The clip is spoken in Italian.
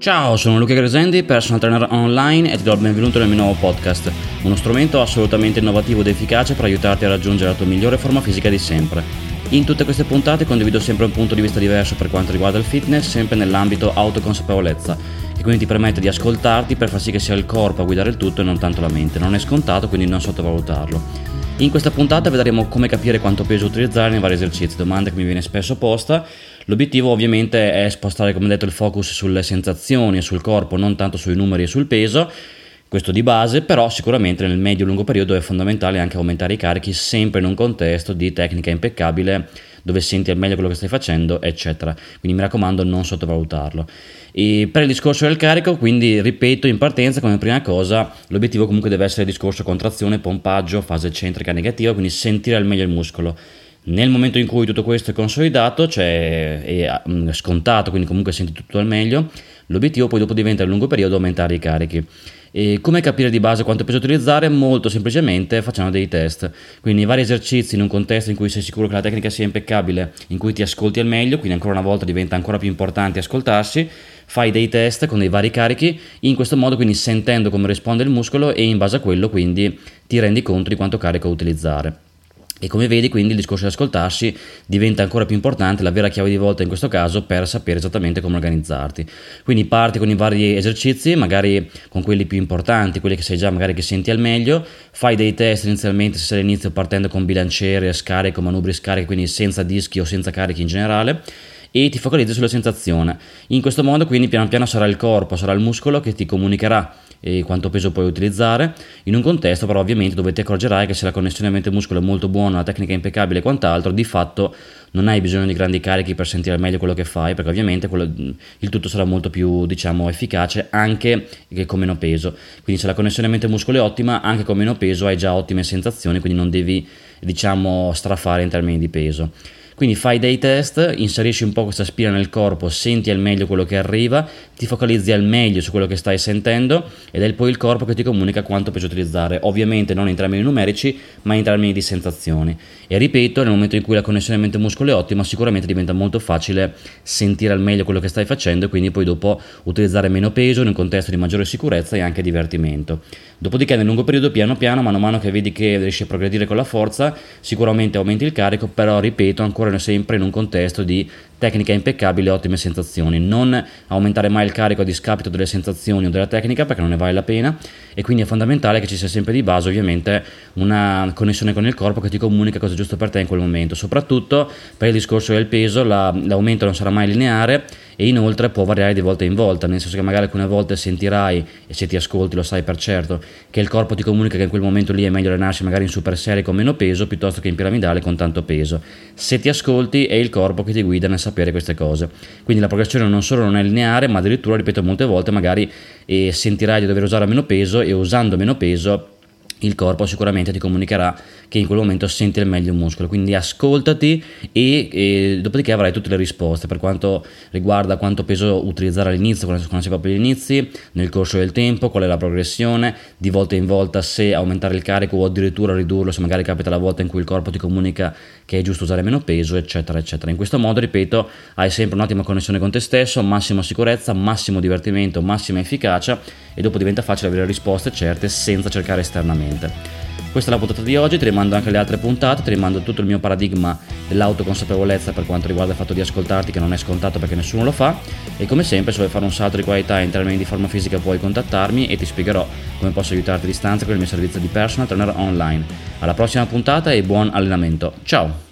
Ciao, sono Luca Gresendi, personal trainer online e ti do il benvenuto nel mio nuovo podcast, uno strumento assolutamente innovativo ed efficace per aiutarti a raggiungere la tua migliore forma fisica di sempre. In tutte queste puntate condivido sempre un punto di vista diverso per quanto riguarda il fitness, sempre nell'ambito autoconsapevolezza, che quindi ti permette di ascoltarti per far sì che sia il corpo a guidare il tutto e non tanto la mente. Non è scontato, quindi non sottovalutarlo. In questa puntata vedremo come capire quanto peso utilizzare nei vari esercizi, domanda che mi viene spesso posta. L'obiettivo ovviamente è spostare, come detto, il focus sulle sensazioni e sul corpo, non tanto sui numeri e sul peso. Questo di base, però sicuramente nel medio-lungo periodo è fondamentale anche aumentare i carichi sempre in un contesto di tecnica impeccabile dove senti al meglio quello che stai facendo, eccetera. Quindi mi raccomando non sottovalutarlo. E per il discorso del carico, quindi ripeto in partenza come prima cosa, l'obiettivo comunque deve essere il discorso contrazione, pompaggio, fase eccentrica negativa, quindi sentire al meglio il muscolo. Nel momento in cui tutto questo è consolidato, cioè è mm, scontato, quindi comunque senti tutto al meglio, l'obiettivo poi dopo diventa a lungo periodo aumentare i carichi. E come capire di base quanto peso utilizzare? Molto semplicemente facendo dei test. Quindi vari esercizi in un contesto in cui sei sicuro che la tecnica sia impeccabile, in cui ti ascolti al meglio, quindi ancora una volta diventa ancora più importante ascoltarsi, fai dei test con dei vari carichi, in questo modo quindi sentendo come risponde il muscolo e in base a quello quindi ti rendi conto di quanto carico utilizzare. E come vedi quindi il discorso di ascoltarsi diventa ancora più importante, la vera chiave di volta in questo caso per sapere esattamente come organizzarti. Quindi parti con i vari esercizi, magari con quelli più importanti, quelli che sai già magari che senti al meglio, fai dei test inizialmente se sei all'inizio partendo con bilanciere, scarico, manubri scariche, quindi senza dischi o senza carichi in generale e ti focalizzi sulla sensazione. In questo modo quindi piano piano sarà il corpo, sarà il muscolo che ti comunicherà e quanto peso puoi utilizzare, in un contesto però ovviamente dove ti accorgerai che se la connessione mente-muscolo è molto buona, la tecnica è impeccabile e quant'altro, di fatto non hai bisogno di grandi carichi per sentire meglio quello che fai, perché ovviamente quello, il tutto sarà molto più diciamo efficace anche con meno peso. Quindi se la connessione mente-muscolo è ottima, anche con meno peso hai già ottime sensazioni, quindi non devi diciamo strafare in termini di peso. Quindi fai dei test, inserisci un po' questa spina nel corpo, senti al meglio quello che arriva, ti focalizzi al meglio su quello che stai sentendo ed è poi il corpo che ti comunica quanto peso utilizzare, ovviamente non in termini numerici, ma in termini di sensazioni. E ripeto, nel momento in cui la connessione mente-muscolo è ottima, sicuramente diventa molto facile sentire al meglio quello che stai facendo e quindi poi dopo utilizzare meno peso in un contesto di maggiore sicurezza e anche divertimento. Dopodiché nel lungo periodo, piano piano, mano a mano che vedi che riesci a progredire con la forza, sicuramente aumenti il carico, però ripeto ancora sempre in un contesto di tecnica impeccabile e ottime sensazioni. Non aumentare mai il carico a discapito delle sensazioni o della tecnica perché non ne vale la pena e quindi è fondamentale che ci sia sempre di base ovviamente una connessione con il corpo che ti comunica cosa è giusto per te in quel momento. Soprattutto per il discorso del peso la, l'aumento non sarà mai lineare e inoltre può variare di volta in volta, nel senso che magari alcune volte sentirai, e se ti ascolti lo sai per certo, che il corpo ti comunica che in quel momento lì è meglio allenarsi magari in super serie con meno peso piuttosto che in piramidale con tanto peso. Se ti ascolti è il corpo che ti guida nel sapere queste cose. Quindi la progressione non solo non è lineare, ma addirittura, ripeto molte volte, magari eh, sentirai di dover usare meno peso e usando meno peso il corpo sicuramente ti comunicherà che in quel momento senti al meglio un muscolo. Quindi ascoltati e, e, dopodiché avrai tutte le risposte per quanto riguarda quanto peso utilizzare all'inizio, quando, quando si proprio agli inizi, nel corso del tempo, qual è la progressione, di volta in volta se aumentare il carico o addirittura ridurlo, se magari capita la volta in cui il corpo ti comunica che è giusto usare meno peso, eccetera, eccetera. In questo modo, ripeto, hai sempre un'ottima connessione con te stesso, massima sicurezza, massimo divertimento, massima efficacia e dopo diventa facile avere risposte certe senza cercare esternamente. Questa è la puntata di oggi, ti rimando anche le altre puntate, ti rimando tutto il mio paradigma dell'autoconsapevolezza per quanto riguarda il fatto di ascoltarti che non è scontato perché nessuno lo fa e come sempre se vuoi fare un salto di qualità in termini di forma fisica puoi contattarmi e ti spiegherò come posso aiutarti a distanza con il mio servizio di personal trainer online. Alla prossima puntata e buon allenamento. Ciao!